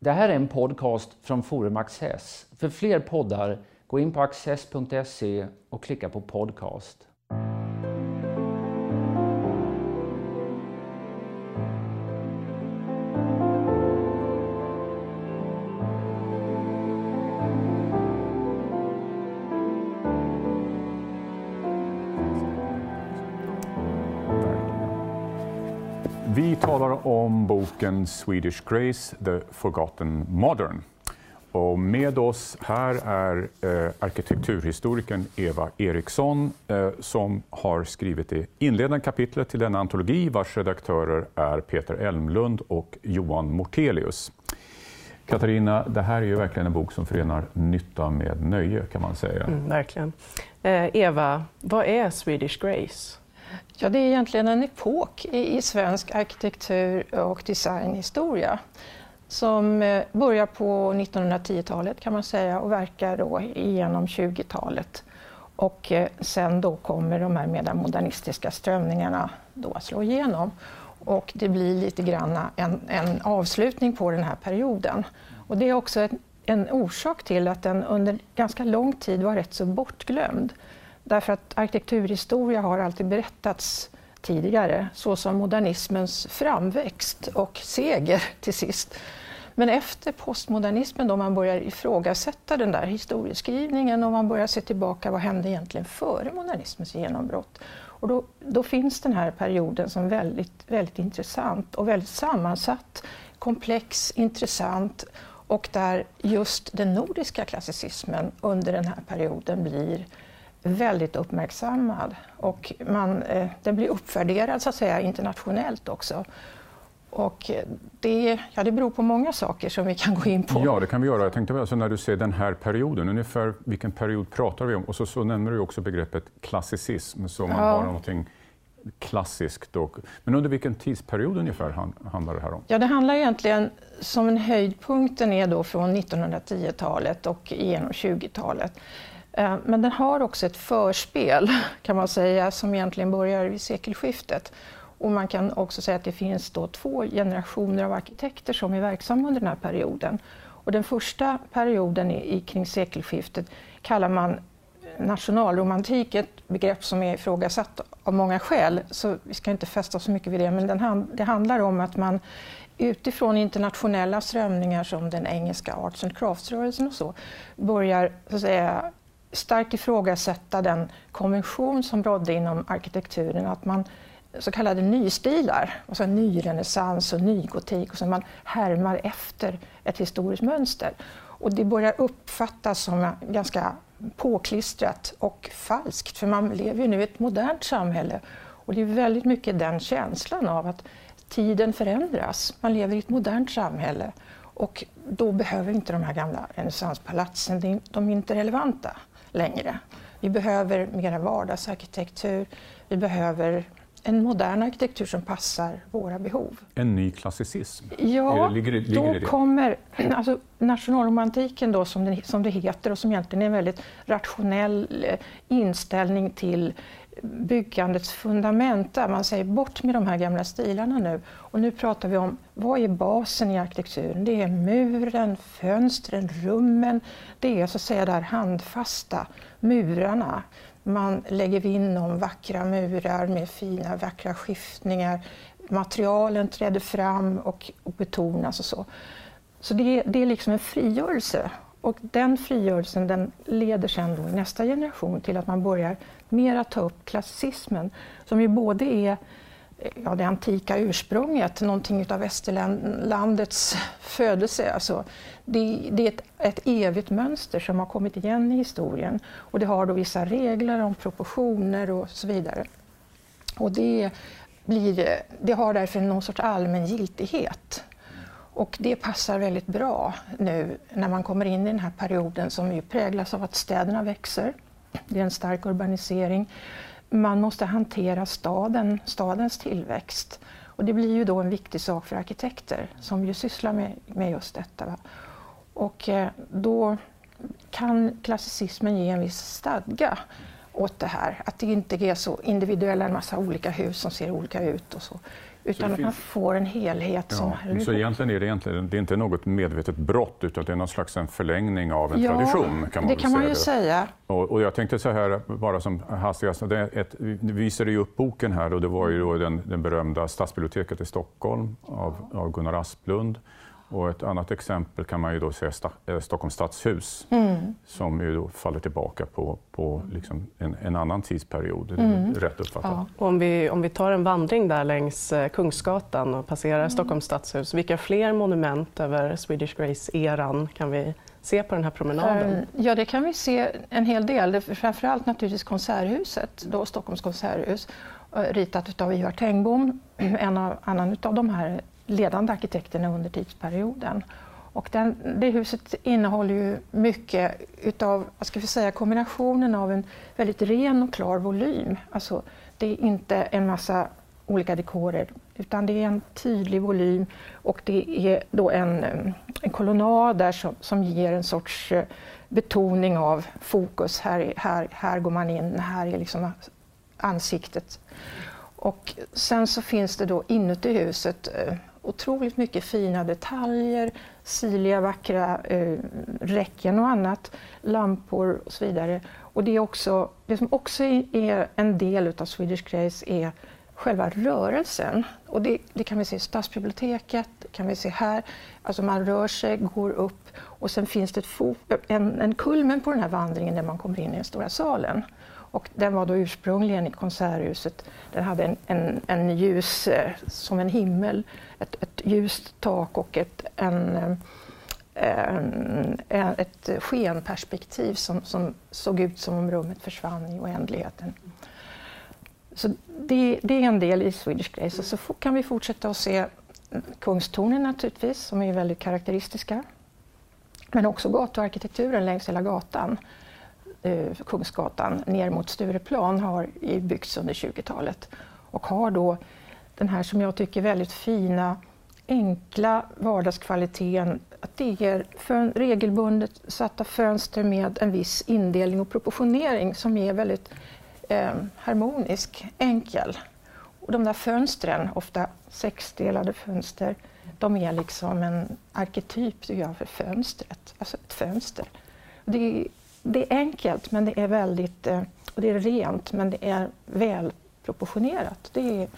Det här är en podcast från Forum Access. För fler poddar, gå in på access.se och klicka på podcast. Boken Swedish Grace, The Forgotten Modern. Och med oss här är eh, arkitekturhistorikern Eva Eriksson eh, som har skrivit det inledande kapitlet till denna antologi vars redaktörer är Peter Elmlund och Johan Mortelius. Katarina, det här är ju verkligen en bok som förenar nytta med nöje kan man säga. Mm, verkligen. Eh, Eva, vad är Swedish Grace? Ja, det är egentligen en epok i, i svensk arkitektur och designhistoria som eh, börjar på 1910-talet kan man säga och verkar då igenom 20-talet. Och eh, sen då kommer de här mer modernistiska strömningarna då att slå igenom. Och det blir lite grann en, en avslutning på den här perioden. Och det är också en, en orsak till att den under ganska lång tid var rätt så bortglömd. Därför att arkitekturhistoria har alltid berättats tidigare, såsom modernismens framväxt och seger till sist. Men efter postmodernismen, då man börjar ifrågasätta den där historieskrivningen och man börjar se tillbaka, vad hände egentligen före modernismens genombrott? Och då, då finns den här perioden som väldigt, väldigt intressant och väldigt sammansatt, komplex, intressant och där just den nordiska klassicismen under den här perioden blir väldigt uppmärksammad och man, eh, den blir uppvärderad så att säga internationellt också. Och det, ja, det beror på många saker som vi kan gå in på. Ja, det kan vi göra. Jag tänkte alltså när du säger den här perioden, ungefär vilken period pratar vi om? Och så, så nämner du också begreppet klassicism, så man ja. har någonting klassiskt. Och, men under vilken tidsperiod ungefär handlar det här om? Ja, det handlar egentligen, som en höjdpunkten är då från 1910-talet och genom 20-talet. Eh, men den har också ett förspel kan man säga som egentligen börjar vid sekelskiftet. Och man kan också säga att det finns då två generationer av arkitekter som är verksamma under den här perioden. Och den första perioden i, kring sekelskiftet kallar man eh, nationalromantik, ett begrepp som är ifrågasatt av många skäl, så vi ska inte fästa så mycket vid det, men den, det handlar om att man utifrån internationella strömningar som den engelska arts and crafts-rörelsen och så, börjar så att säga, starkt ifrågasätta den konvention som rådde inom arkitekturen, att man så kallade nystilar, alltså nyrenässans och nygotik, och så man härmar efter ett historiskt mönster. Och det börjar uppfattas som ganska påklistrat och falskt, för man lever ju nu i ett modernt samhälle. Och det är väldigt mycket den känslan av att tiden förändras. Man lever i ett modernt samhälle och då behöver inte de här gamla renässanspalatsen, de är inte relevanta längre. Vi behöver mera vardagsarkitektur, vi behöver en modern arkitektur som passar våra behov. En ny klassicism? Ja, ligger ligger då det kommer alltså, nationalromantiken då, som, den, som det heter och som egentligen är en väldigt rationell eh, inställning till byggandets fundamenta. Man säger bort med de här gamla stilarna nu. Och nu pratar vi om vad är basen i arkitekturen? Det är muren, fönstren, rummen. Det är så att säga där handfasta murarna. Man lägger vind om vackra murar med fina vackra skiftningar. Materialen träder fram och, och betonas och så. Så det, det är liksom en frigörelse. Och den frigörelsen den leder sen då i nästa generation till att man börjar mer ta upp klassicismen som ju både är eh, ja, det antika ursprunget, någonting av västerlandets födelse. Alltså, det, det är ett, ett evigt mönster som har kommit igen i historien och det har då vissa regler om proportioner och så vidare. Och det, blir, det har därför någon sorts allmän giltighet. Och det passar väldigt bra nu när man kommer in i den här perioden som ju präglas av att städerna växer. Det är en stark urbanisering man måste hantera staden, stadens tillväxt. Och det blir ju då en viktig sak för arkitekter som ju sysslar med, med just detta. Va? Och eh, då kan klassicismen ge en viss stadga åt det här. Att det inte är så individuella, en massa olika hus som ser olika ut och så utan att man får en helhet. Ja, som så egentligen är det, egentligen, det är inte något medvetet brott utan det är någon slags en förlängning av en ja, tradition. Kan man det kan man ju det. säga. Och, och, jag tänkte så här, bara som hastigast, det ett, vi visade ju upp boken här och det var ju då den, den berömda Stadsbiblioteket i Stockholm av, av Gunnar Asplund. Och ett annat exempel kan man ju då säga Sta eh, Stockholms stadshus mm. som ju då faller tillbaka på, på liksom en, en annan tidsperiod. Mm. Rätt uppfattat. Ja. Om, vi, om vi tar en vandring där längs eh, Kungsgatan och passerar mm. Stockholms stadshus, vilka fler monument över Swedish Grace-eran kan vi se på den här promenaden? Eh, ja, det kan vi se en hel del. Framförallt naturligtvis Konserthuset, då Stockholms konserthus, ritat av Ivar Tengbom, en av, annan av de här ledande arkitekterna under tidsperioden. Och den, det huset innehåller ju mycket utav, vad ska vi säga, kombinationen av en väldigt ren och klar volym. Alltså, det är inte en massa olika dekorer utan det är en tydlig volym och det är då en, en kolonnad där som, som ger en sorts eh, betoning av fokus. Här, här, här går man in, här är liksom ansiktet. Och sen så finns det då inuti huset eh, otroligt mycket fina detaljer, sirliga vackra eh, räcken och annat, lampor och så vidare. Och det, är också, det som också är en del av Swedish Grace är själva rörelsen. Och det, det, kan vi se i stadsbiblioteket, det kan vi se här. Alltså man rör sig, går upp och sen finns det en, en kulmen på den här vandringen när man kommer in i den stora salen. Och den var då ursprungligen i Konserthuset. Den hade en, en, en ljus, eh, som en himmel, ett, ett ljust tak och ett, eh, en, en, ett skenperspektiv som, som såg ut som om rummet försvann i oändligheten. Så det, det är en del i Swedish Grace. Och så kan vi fortsätta att se kungstornen naturligtvis, som är väldigt karaktäristiska. Men också gatuarkitekturen längs hela gatan eh, Kungsgatan ner mot Stureplan har byggts under 20-talet och har då den här som jag tycker väldigt fina enkla vardagskvaliteten att det ger fön, regelbundet satta fönster med en viss indelning och proportionering som är väldigt eh, harmonisk, enkel. Och de där fönstren, ofta sexdelade fönster, de är liksom en arketyp för fönstret, alltså ett fönster. Det det är enkelt, men det är väldigt eh, och det är rent, men det är väl proportionerat. Det är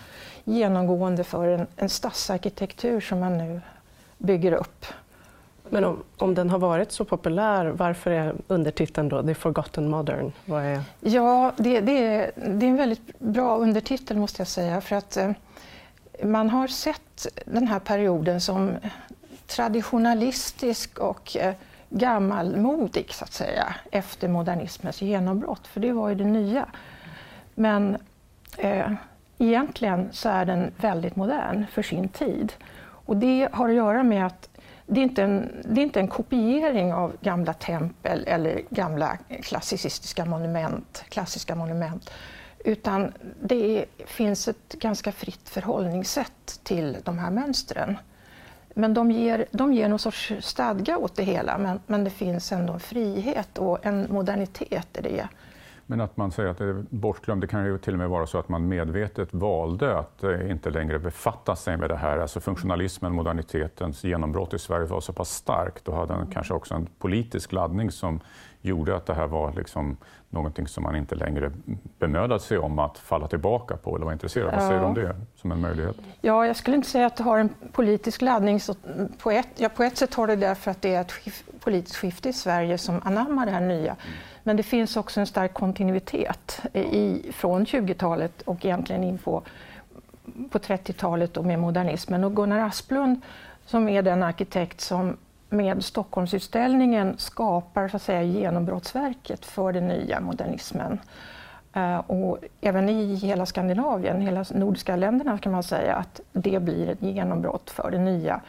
genomgående för en, en stadsarkitektur som man nu bygger upp. Men om, om den har varit så populär, varför är undertiteln då The Forgotten Modern? Vad är... Ja, det, det, är, det är en väldigt bra undertitel måste jag säga, för att eh, man har sett den här perioden som traditionalistisk och eh, gammalmodig så att säga efter modernismens genombrott, för det var ju det nya. Men eh, egentligen så är den väldigt modern för sin tid. Och det har att göra med att det är inte en, det är inte en kopiering av gamla tempel eller gamla klassicistiska monument, klassiska monument, utan det finns ett ganska fritt förhållningssätt till de här mönstren. Men de ger, de ger någon sorts stadga åt det hela, men, men det finns ändå en frihet och en modernitet i det. Men att man säger att det är bortglömt, det kan ju till och med vara så att man medvetet valde att eh, inte längre befatta sig med det här. Alltså funktionalismen, modernitetens genombrott i Sverige var så pass starkt och hade mm. kanske också en politisk laddning som gjorde att det här var liksom någonting som man inte längre bemödade sig om att falla tillbaka på eller vara intresserad av. Vad säger du om det som en möjlighet? Ja, jag skulle inte säga att det har en politisk laddning. Så på, ett, ja, på ett sätt har det därför att det är ett skif, politiskt skifte i Sverige som anammar det här nya. Men det finns också en stark kontinuitet i, från 20-talet och egentligen in på, på 30-talet och med modernismen. Och Gunnar Asplund som är den arkitekt som med Stockholmsutställningen skapar så att säga, genombrottsverket för den nya modernismen. Uh, och även i hela Skandinavien, hela nordiska länderna kan man säga att det blir ett genombrott för det nya.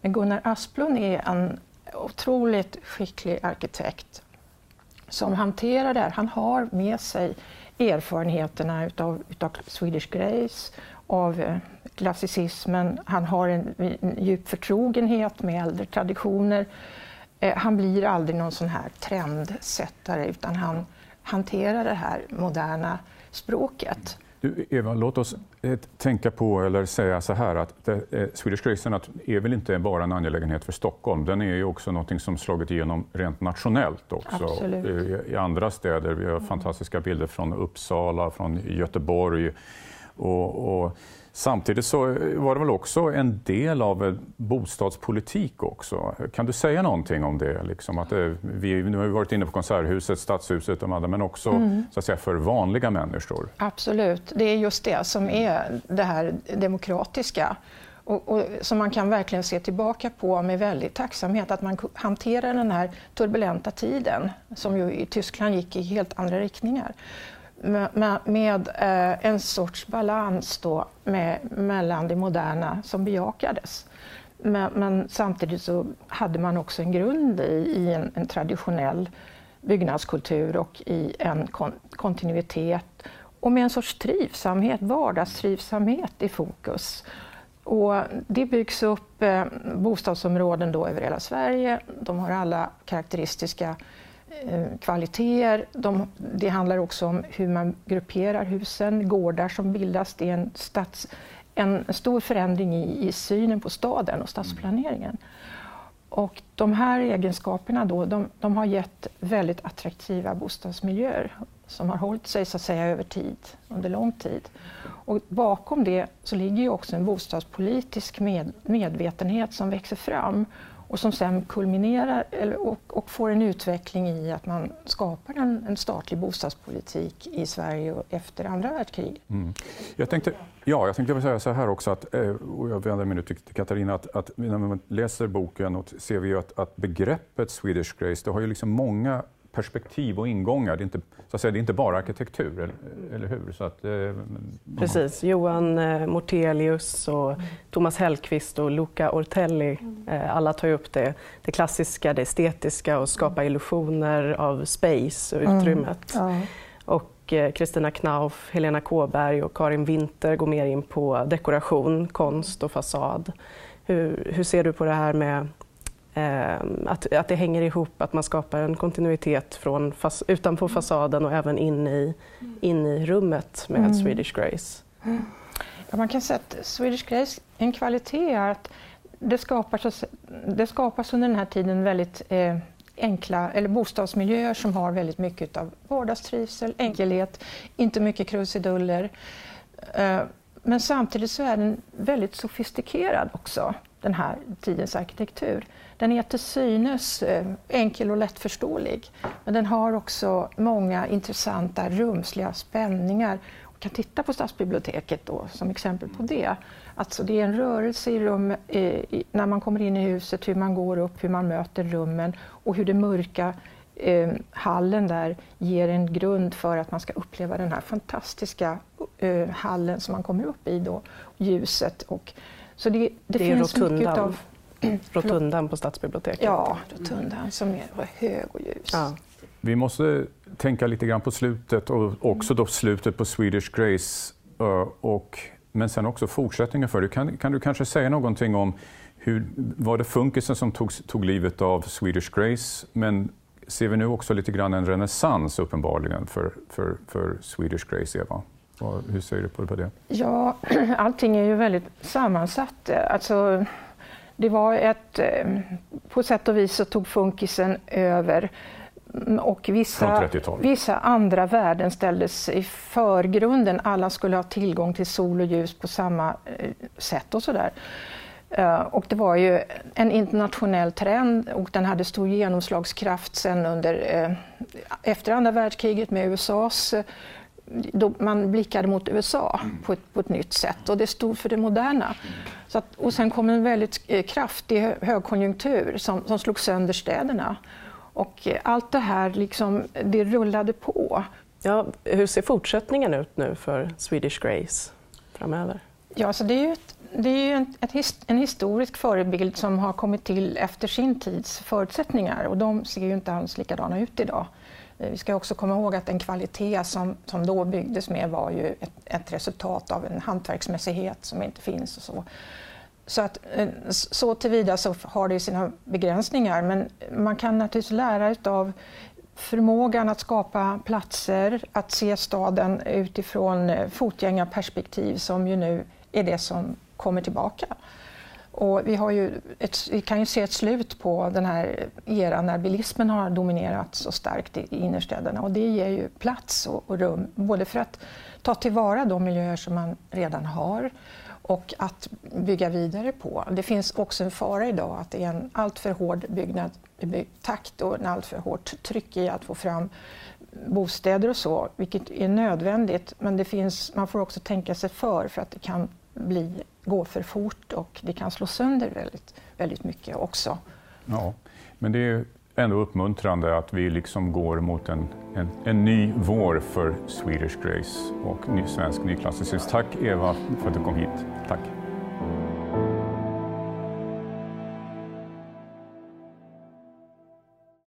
Men Gunnar Asplund är en otroligt skicklig arkitekt som hanterar det här. Han har med sig erfarenheterna utav, utav Swedish Grace, av eh, klassicismen. Han har en, en djup förtrogenhet med äldre traditioner. Eh, han blir aldrig någon sån här trendsättare utan han hanterar det här moderna språket du, Eva, låt oss eh, tänka på, eller säga så här, att det, eh, Swedish Grace är väl inte bara en angelägenhet för Stockholm, den är ju också något som slagit igenom rent nationellt också. Absolut. I, I andra städer, vi har mm. fantastiska bilder från Uppsala, från Göteborg. och, och Samtidigt så var det väl också en del av bostadspolitik också. Kan du säga någonting om det? Liksom att det, vi, nu har vi varit inne på Konserthuset, Stadshuset och de andra, men också mm. så att säga, för vanliga människor. Absolut, det är just det som är det här demokratiska. Och, och, som man kan verkligen se tillbaka på med väldig tacksamhet, att man hanterar den här turbulenta tiden, som ju i Tyskland gick i helt andra riktningar med, med eh, en sorts balans då med, mellan det moderna som bejakades. Men, men, samtidigt så hade man också en grund i, i en, en, traditionell byggnadskultur och i en kon, kontinuitet och med en sorts trivsamhet, vardagstrivsamhet i fokus. Och det byggs upp eh, bostadsområden då över hela Sverige. De har alla karaktäristiska Eh, kvaliteter. De, det handlar också om hur man grupperar husen, gårdar som bildas. Det är en, stads, en stor förändring i, i synen på staden och stadsplaneringen. Och de här egenskaperna då, de, de, har gett väldigt attraktiva bostadsmiljöer som har hållit sig så att säga över tid, under lång tid. Och bakom det så ligger ju också en bostadspolitisk med, medvetenhet som växer fram och som sen kulminerar och, och, får en utveckling i att man skapar en, en statlig bostadspolitik i Sverige efter andra världskriget. Mm. Jag tänkte, ja, jag tänkte säga så här också, att, eh, och jag vänder mig nu till Katarina, att, att när man läser boken och ser vi att, att begreppet Swedish Grace, det har ju liksom många perspektiv och ingångar. Det är inte, så att säga, det är inte bara arkitektur, eller, eller hur? Så att, eh, Precis. Johan eh, Mortelius och Thomas Hellqvist och Luca Ortelli, eh, alla tar upp det, det klassiska, det estetiska och skapa illusioner av space och utrymmet. Mm. Ja. Och eh, Kristina Knauf, Helena Kåberg och Karin Winter går mer in på dekoration, konst och fasad. Hur, hur ser du på det här med att, att det hänger ihop, att man skapar en kontinuitet från fas, utanpå mm. fasaden och även in i, in i rummet med mm. Swedish Grace. Ja, man kan säga att Swedish Grace, en kvalitet är att det skapas, det skapas under den här tiden väldigt eh, enkla eller bostadsmiljöer som har väldigt mycket av vardagstrivsel, enkelhet, inte mycket krusiduller. Eh, men samtidigt så är den väldigt sofistikerad också, den här tidens arkitektur. Den är till synes eh, enkel och lättförståelig, men den har också många intressanta rumsliga spänningar. Vi kan titta på stadsbiblioteket då, som exempel på det. Alltså det är en rörelse i rum, eh, när man kommer in i huset, hur man går upp, hur man möter rummen och hur det mörka eh, hallen där ger en grund för att man ska uppleva den här fantastiska eh, hallen som man kommer upp i då, ljuset. Och, så det, det, det finns mycket av Rotundan på Stadsbiblioteket. Ja, rotundan som är hög och ljus. Ja. Vi måste tänka lite grann på slutet och också då slutet på Swedish Grace. Eh, och, men sen också fortsättningen för det. Kan, kan du kanske säga någonting om hur, var det funkisen som tog, tog livet av Swedish Grace? Men ser vi nu också lite grann en renässans uppenbarligen för, för, för Swedish Grace, Eva? Hur ser du på det? Ja, allting är ju väldigt sammansatt. Alltså, det var ett, eh, på sätt och vis så tog funkisen över mm, och vissa, vissa andra värden ställdes i förgrunden. Alla skulle ha tillgång till sol och ljus på samma eh, sätt och sådär. Eh, och det var ju en internationell trend och den hade stor genomslagskraft sen under, efter andra världskriget med USAs då man blickade mot USA mm. på, ett, på ett nytt sätt och det stod för det moderna. Så att, och sen kom en väldigt eh, kraftig högkonjunktur som, som slog sönder städerna. Och eh, allt det här liksom, det rullade på. Ja, hur ser fortsättningen ut nu för Swedish Grace framöver? Ja, så det är ju, ett, det är en, ett, en historisk förebild som har kommit till efter sin tids förutsättningar och de ser ju inte alls likadana ut idag. Eh, vi ska också komma ihåg att den kvalitet som, som då byggdes med var ju ett, ett resultat av en hantverksmässighet som inte finns. och Så Så, att, eh, så tillvida så har det sina begränsningar men man kan naturligtvis lära av förmågan att skapa platser, att se staden utifrån eh, fotgängarperspektiv som ju nu är det som kommer tillbaka. Och vi, har ju ett, vi kan ju se ett slut på den här eran när bilismen har dominerat så starkt i, innerstäderna och det ger ju plats och, och rum både för att ta tillvara de miljöer som man redan har och att bygga vidare på. Det finns också en fara idag att det är en alltför hård byggnadstakt och en alltför hårt tryck i att få fram bostäder och så, vilket är nödvändigt. Men det finns, man får också tänka sig för, för att det kan bli, gå för fort och det kan slå sönder väldigt, väldigt mycket också. Ja, men det är ändå uppmuntrande att vi liksom går mot en, en, en ny vår för Swedish Grace och ny, svensk nyklassicism. Tack Eva för att du kom hit. Tack.